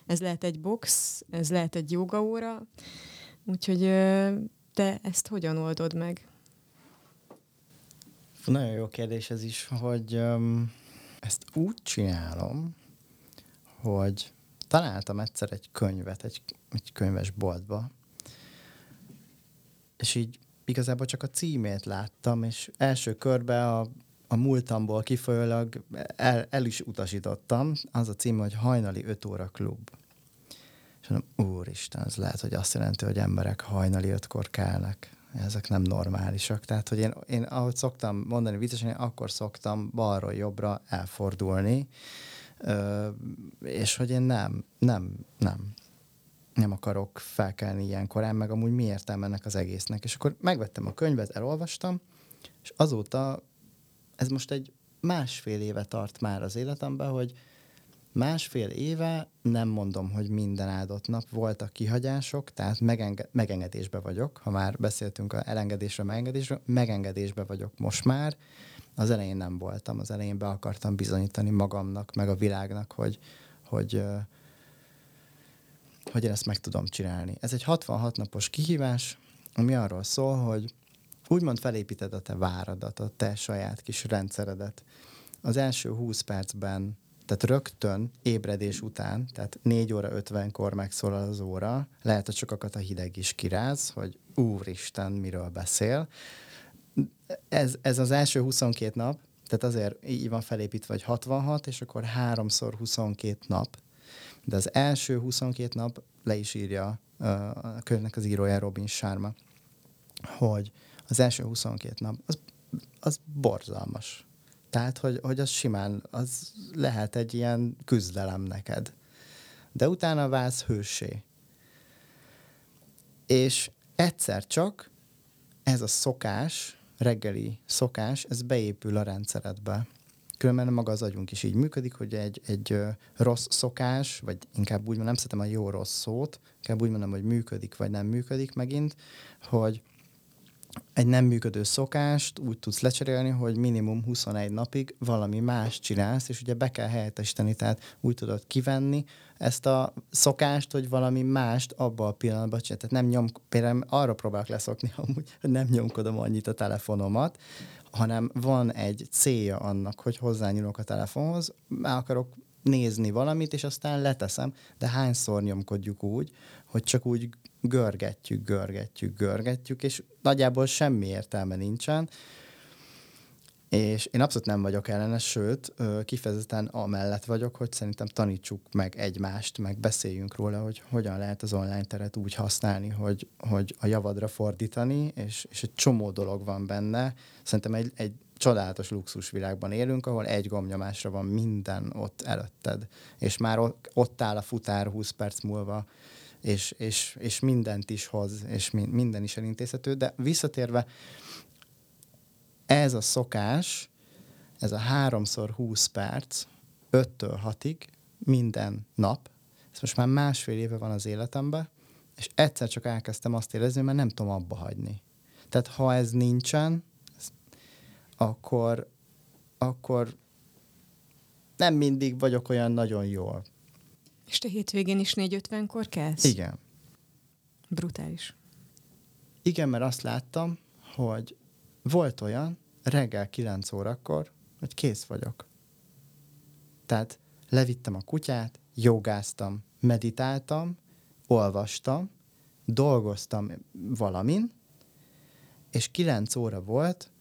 Ez lehet egy box, ez lehet egy jogaóra, úgyhogy te ezt hogyan oldod meg? Nagyon jó kérdés ez is, hogy um, ezt úgy csinálom, hogy találtam egyszer egy könyvet egy, egy könyvesboltba, és így igazából csak a címét láttam, és első körben a, a múltamból kifolyólag el, el is utasítottam. Az a cím, hogy Hajnali 5 óra klub. És mondom, úristen, ez lehet, hogy azt jelenti, hogy emberek hajnali ötkor kelnek. Ezek nem normálisak. Tehát, hogy én, én ahogy szoktam mondani viccesen, akkor szoktam balról jobbra elfordulni, és hogy én nem, nem, nem nem akarok felkelni ilyen korán, meg amúgy mi értelme ennek az egésznek. És akkor megvettem a könyvet, elolvastam, és azóta ez most egy másfél éve tart már az életemben, hogy másfél éve nem mondom, hogy minden áldott nap voltak kihagyások, tehát megenge- megengedésbe vagyok, ha már beszéltünk a elengedésről, megengedésről, megengedésbe vagyok most már. Az elején nem voltam, az elején be akartam bizonyítani magamnak, meg a világnak, hogy, hogy hogy én ezt meg tudom csinálni. Ez egy 66 napos kihívás, ami arról szól, hogy úgymond felépíted a te váradat, a te saját kis rendszeredet. Az első 20 percben, tehát rögtön ébredés után, tehát 4 óra 50-kor megszólal az óra, lehet, hogy sokakat a hideg is kiráz, hogy úristen, miről beszél. Ez, ez az első 22 nap, tehát azért így van felépítve, hogy 66, és akkor 3 22 nap, de az első 22 nap le is írja a könyvnek az írója Robin Sharma, hogy az első 22 nap az, az borzalmas. Tehát, hogy, hogy az simán, az lehet egy ilyen küzdelem neked. De utána válsz hősé. És egyszer csak ez a szokás, reggeli szokás, ez beépül a rendszeredbe. Különben maga az agyunk is így működik, hogy egy, egy rossz szokás, vagy inkább úgy mondom, nem szeretem a jó-rossz szót, inkább úgy mondom, hogy működik, vagy nem működik megint, hogy egy nem működő szokást úgy tudsz lecserélni, hogy minimum 21 napig valami más csinálsz, és ugye be kell helyettesíteni, tehát úgy tudod kivenni ezt a szokást, hogy valami mást abban a pillanatban csinálsz. Tehát nem nyom, például arra próbálok leszokni amúgy, hogy nem nyomkodom annyit a telefonomat, hanem van egy célja annak, hogy hozzányúlok a telefonhoz, már akarok nézni valamit, és aztán leteszem, de hányszor nyomkodjuk úgy, hogy csak úgy görgetjük, görgetjük, görgetjük, és nagyjából semmi értelme nincsen, és én abszolút nem vagyok ellenes, sőt, kifejezetten amellett vagyok, hogy szerintem tanítsuk meg egymást, meg beszéljünk róla, hogy hogyan lehet az online teret úgy használni, hogy, hogy a javadra fordítani, és, és egy csomó dolog van benne. Szerintem egy, egy csodálatos luxusvilágban élünk, ahol egy gomnyomásra van minden ott előtted, és már ott, áll a futár 20 perc múlva, és, és, és mindent is hoz, és minden is elintézhető, de visszatérve, ez a szokás, ez a háromszor 20 perc, 5-től 6-ig, minden nap, ez most már másfél éve van az életemben, és egyszer csak elkezdtem azt érezni, mert nem tudom abba hagyni. Tehát ha ez nincsen, akkor, akkor nem mindig vagyok olyan nagyon jól. És te hétvégén is 4.50-kor kelsz? Igen. Brutális. Igen, mert azt láttam, hogy volt olyan, reggel 9 órakor, hogy kész vagyok. Tehát levittem a kutyát, jogáztam, meditáltam, olvastam, dolgoztam valamin, és 9 óra volt,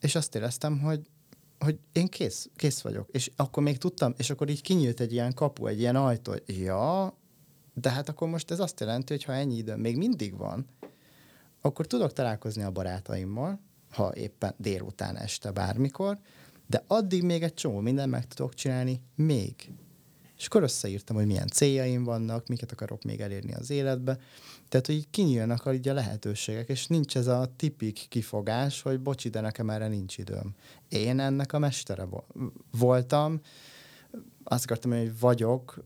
és azt éreztem, hogy hogy én kész, kész vagyok. És akkor még tudtam, és akkor így kinyílt egy ilyen kapu, egy ilyen ajtó, hogy ja, de hát akkor most ez azt jelenti, hogy ha ennyi idő még mindig van, akkor tudok találkozni a barátaimmal, ha éppen délután, este, bármikor, de addig még egy csomó minden meg tudok csinálni még. És akkor összeírtam, hogy milyen céljaim vannak, miket akarok még elérni az életbe. Tehát, hogy kinyílnak a lehetőségek, és nincs ez a tipik kifogás, hogy bocsi, de nekem erre nincs időm. Én ennek a mestere voltam, azt akartam hogy vagyok,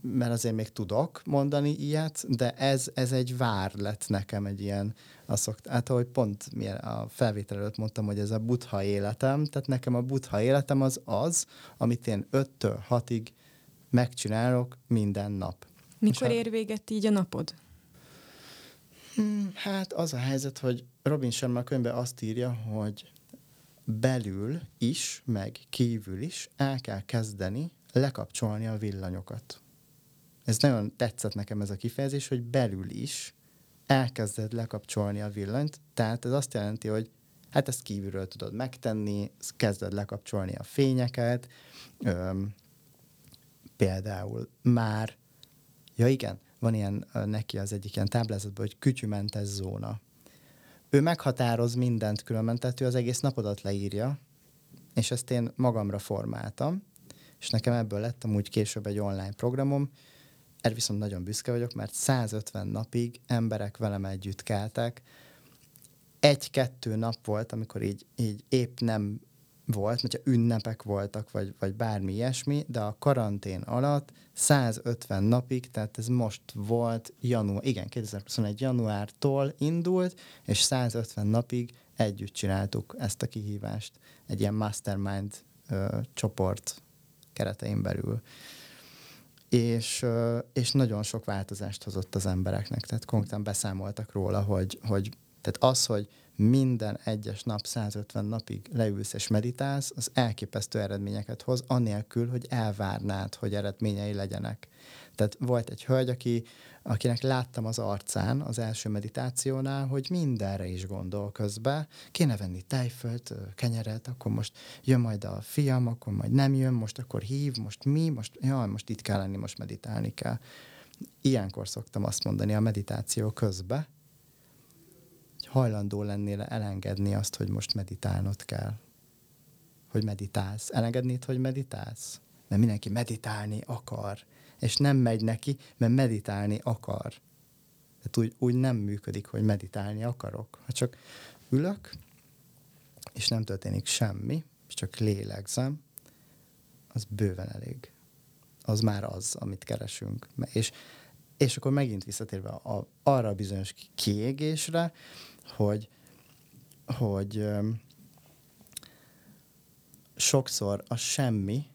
mert azért még tudok mondani ilyet, de ez, ez egy vár lett nekem egy ilyen, azt szokt, hát ahogy pont a felvétel előtt mondtam, hogy ez a butha életem, tehát nekem a butha életem az az, amit én 5-től 6-ig megcsinálok minden nap. Mikor ér véget így a napod? Hmm, hát az a helyzet, hogy Robin Sharma a könyvben azt írja, hogy belül is, meg kívül is el kell kezdeni lekapcsolni a villanyokat. Ez nagyon tetszett nekem ez a kifejezés, hogy belül is elkezded lekapcsolni a villanyt, tehát ez azt jelenti, hogy hát ezt kívülről tudod megtenni, kezded lekapcsolni a fényeket, öm, például már, ja igen, van ilyen neki az egyik ilyen táblázatban, hogy kütyümentes zóna. Ő meghatároz mindent különben, tehát ő az egész napodat leírja, és ezt én magamra formáltam, és nekem ebből lett amúgy később egy online programom, erre viszont nagyon büszke vagyok, mert 150 napig emberek velem együtt keltek. Egy-kettő nap volt, amikor így, így épp nem volt, hogyha ünnepek voltak, vagy, vagy bármi ilyesmi, de a karantén alatt 150 napig, tehát ez most volt január, igen, 2021 januártól indult, és 150 napig együtt csináltuk ezt a kihívást. Egy ilyen mastermind ö, csoport keretein belül. És, ö, és nagyon sok változást hozott az embereknek, tehát konkrétan beszámoltak róla, hogy, hogy tehát az, hogy minden egyes nap 150 napig leülsz és meditálsz, az elképesztő eredményeket hoz, anélkül, hogy elvárnád, hogy eredményei legyenek. Tehát volt egy hölgy, aki, akinek láttam az arcán az első meditációnál, hogy mindenre is gondol közben. Kéne venni tejfölt, kenyeret, akkor most jön majd a fiam, akkor majd nem jön, most akkor hív, most mi, most, jaj, most itt kell lenni, most meditálni kell. Ilyenkor szoktam azt mondani a meditáció közben, hajlandó lennél elengedni azt, hogy most meditálnod kell. Hogy meditálsz. Elengednéd, hogy meditálsz? Mert mindenki meditálni akar. És nem megy neki, mert meditálni akar. Tehát úgy, úgy nem működik, hogy meditálni akarok. Ha csak ülök, és nem történik semmi, és csak lélegzem, az bőven elég. Az már az, amit keresünk. És, és akkor megint visszatérve a, arra a bizonyos kiégésre, hogy, hogy sokszor a semmi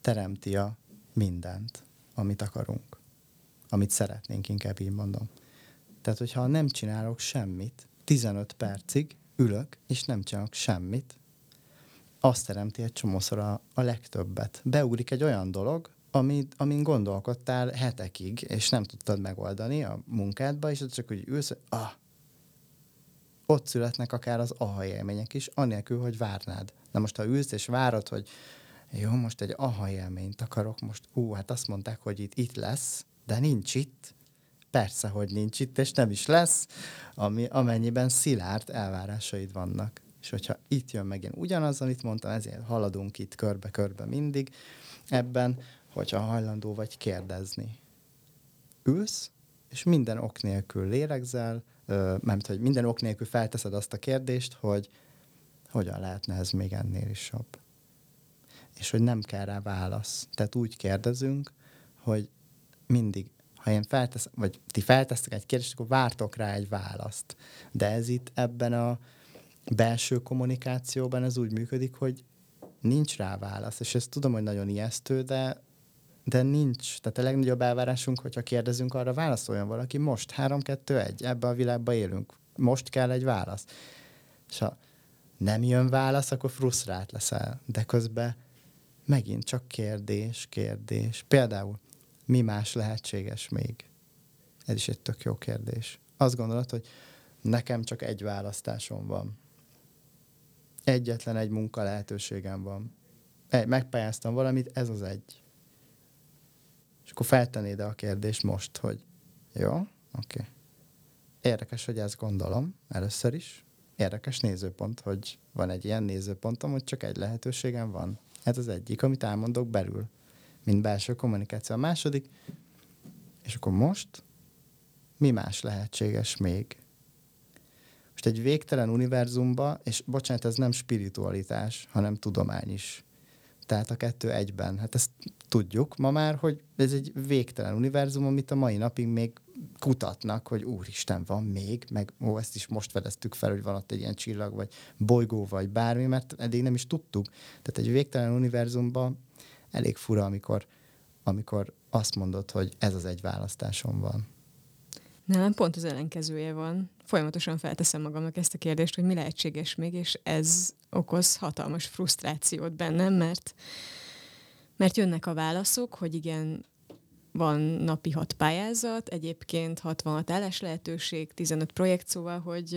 teremti a mindent, amit akarunk, amit szeretnénk, inkább így mondom. Tehát, hogyha nem csinálok semmit, 15 percig ülök, és nem csinálok semmit, azt teremti egy csomószor a, a legtöbbet. Beugrik egy olyan dolog, amit, amin gondolkodtál hetekig, és nem tudtad megoldani a munkádba, és csak úgy ülsz, hogy ah, ott születnek akár az aha élmények is, anélkül, hogy várnád. Na most, ha ülsz és várod, hogy jó, most egy aha élményt akarok, most ú, hát azt mondták, hogy itt, itt lesz, de nincs itt. Persze, hogy nincs itt, és nem is lesz, ami, amennyiben szilárd elvárásaid vannak. És hogyha itt jön megint ugyanaz, amit mondtam, ezért haladunk itt körbe-körbe mindig ebben, hogyha hajlandó vagy kérdezni. Ülsz, és minden ok nélkül lélegzel, mert hogy minden ok nélkül felteszed azt a kérdést, hogy hogyan lehetne ez még ennél is jobb. És hogy nem kell rá válasz. Tehát úgy kérdezünk, hogy mindig, ha én felteszem, vagy ti feltesztek egy kérdést, akkor vártok rá egy választ. De ez itt ebben a belső kommunikációban ez úgy működik, hogy nincs rá válasz. És ezt tudom, hogy nagyon ijesztő, de de nincs. Tehát a legnagyobb elvárásunk, hogyha kérdezünk, arra válaszoljon valaki. Most 3-2-1, ebbe a világba élünk. Most kell egy válasz. És ha nem jön válasz, akkor frusztrált leszel. De közben megint csak kérdés, kérdés. Például, mi más lehetséges még? Ez is egy tök jó kérdés. Azt gondolod, hogy nekem csak egy választásom van. egyetlen egy munka lehetőségem van. Megpályáztam valamit, ez az egy. És akkor feltennéd a kérdést most, hogy jó, oké. Okay. Érdekes, hogy ezt gondolom először is. Érdekes nézőpont, hogy van egy ilyen nézőpontom, hogy csak egy lehetőségem van. Ez az egyik, amit elmondok belül, mint belső kommunikáció. A második, és akkor most mi más lehetséges még? Most egy végtelen univerzumba, és bocsánat, ez nem spiritualitás, hanem tudomány is. Tehát a kettő egyben. Hát ezt tudjuk ma már, hogy ez egy végtelen univerzum, amit a mai napig még kutatnak, hogy úristen, van még, meg ó, ezt is most fedeztük fel, hogy van ott egy ilyen csillag, vagy bolygó, vagy bármi, mert eddig nem is tudtuk. Tehát egy végtelen univerzumban elég fura, amikor, amikor azt mondod, hogy ez az egy választásom van. Nem, pont az ellenkezője van. Folyamatosan felteszem magamnak ezt a kérdést, hogy mi lehetséges még, és ez okoz hatalmas frusztrációt bennem, mert, mert jönnek a válaszok, hogy igen, van napi hat pályázat, egyébként 66 állás lehetőség, 15 projekt, szóval, hogy,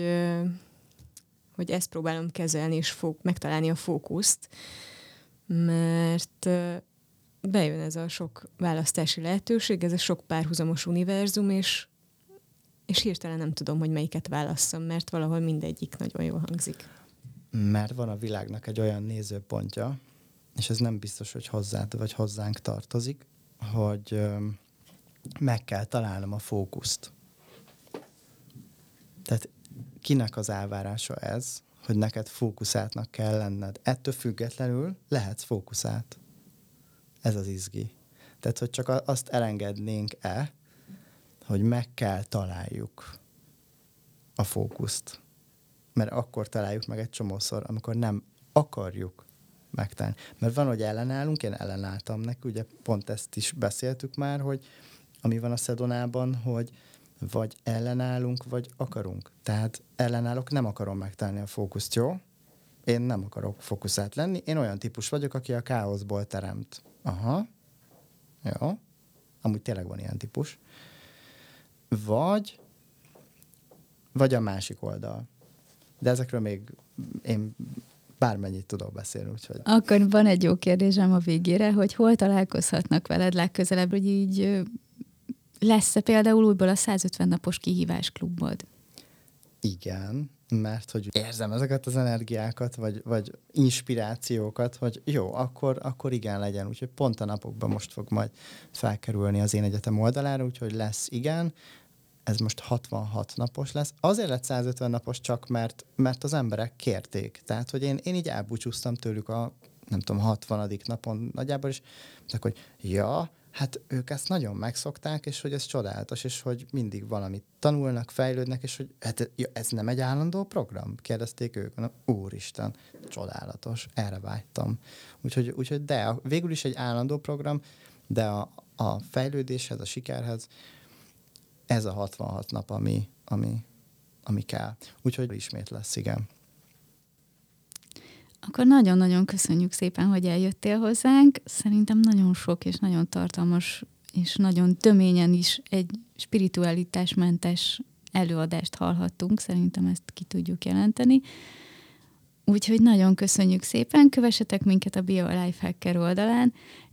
hogy ezt próbálom kezelni és fók, megtalálni a fókuszt, mert bejön ez a sok választási lehetőség, ez a sok párhuzamos univerzum, és, és hirtelen nem tudom, hogy melyiket válasszam, mert valahol mindegyik nagyon jól hangzik. Mert van a világnak egy olyan nézőpontja, és ez nem biztos, hogy hozzád vagy hozzánk tartozik, hogy meg kell találnom a fókuszt. Tehát kinek az elvárása ez, hogy neked fókuszáltnak kell lenned. Ettől függetlenül lehetsz fókuszált. Ez az izgi. Tehát, hogy csak azt elengednénk-e, hogy meg kell találjuk a fókuszt. Mert akkor találjuk meg egy csomószor, amikor nem akarjuk megtalálni. Mert van, hogy ellenállunk, én ellenálltam neki, ugye pont ezt is beszéltük már, hogy ami van a Szedonában, hogy vagy ellenállunk, vagy akarunk. Tehát ellenállok, nem akarom megtalálni a fókuszt, jó? Én nem akarok fókuszált lenni. Én olyan típus vagyok, aki a káoszból teremt. Aha. Jó. Amúgy tényleg van ilyen típus. Vagy, vagy a másik oldal. De ezekről még én bármennyit tudok beszélni, úgyhogy... Akkor van egy jó kérdésem a végére, hogy hol találkozhatnak veled legközelebb, hogy így lesz-e például újból a 150 napos kihívás klubod? Igen, mert hogy érzem ezeket az energiákat, vagy, vagy inspirációkat, hogy jó, akkor, akkor igen legyen. Úgyhogy pont a napokban most fog majd felkerülni az én egyetem oldalára, úgyhogy lesz igen. Ez most 66 napos lesz. Azért lett 150 napos csak, mert, mert az emberek kérték. Tehát, hogy én, én így elbúcsúztam tőlük a nem tudom, 60. napon nagyjából, és mondták, hogy ja, hát ők ezt nagyon megszokták, és hogy ez csodálatos, és hogy mindig valamit tanulnak, fejlődnek, és hogy hát ez nem egy állandó program? Kérdezték ők. Na, úristen, csodálatos, erre vágytam. Úgyhogy, úgyhogy de, végül is egy állandó program, de a, a fejlődéshez, a sikerhez ez a 66 nap, ami, ami, ami kell. Úgyhogy ismét lesz, igen. Akkor nagyon-nagyon köszönjük szépen, hogy eljöttél hozzánk. Szerintem nagyon sok és nagyon tartalmas és nagyon töményen is egy spiritualitásmentes előadást hallhattunk. Szerintem ezt ki tudjuk jelenteni. Úgyhogy nagyon köszönjük szépen, kövessetek minket a Bio Hacker oldalán,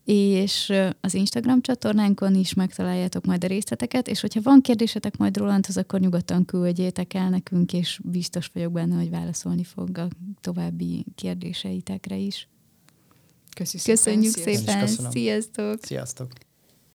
és az Instagram csatornánkon is megtaláljátok majd a részleteket, és hogyha van kérdésetek majd Rolandhoz, akkor nyugodtan küldjétek el nekünk, és biztos vagyok benne, hogy válaszolni fog a további kérdéseitekre is. Köszönjük Köszönjük szépen, szépen. sziasztok! Sziasztok!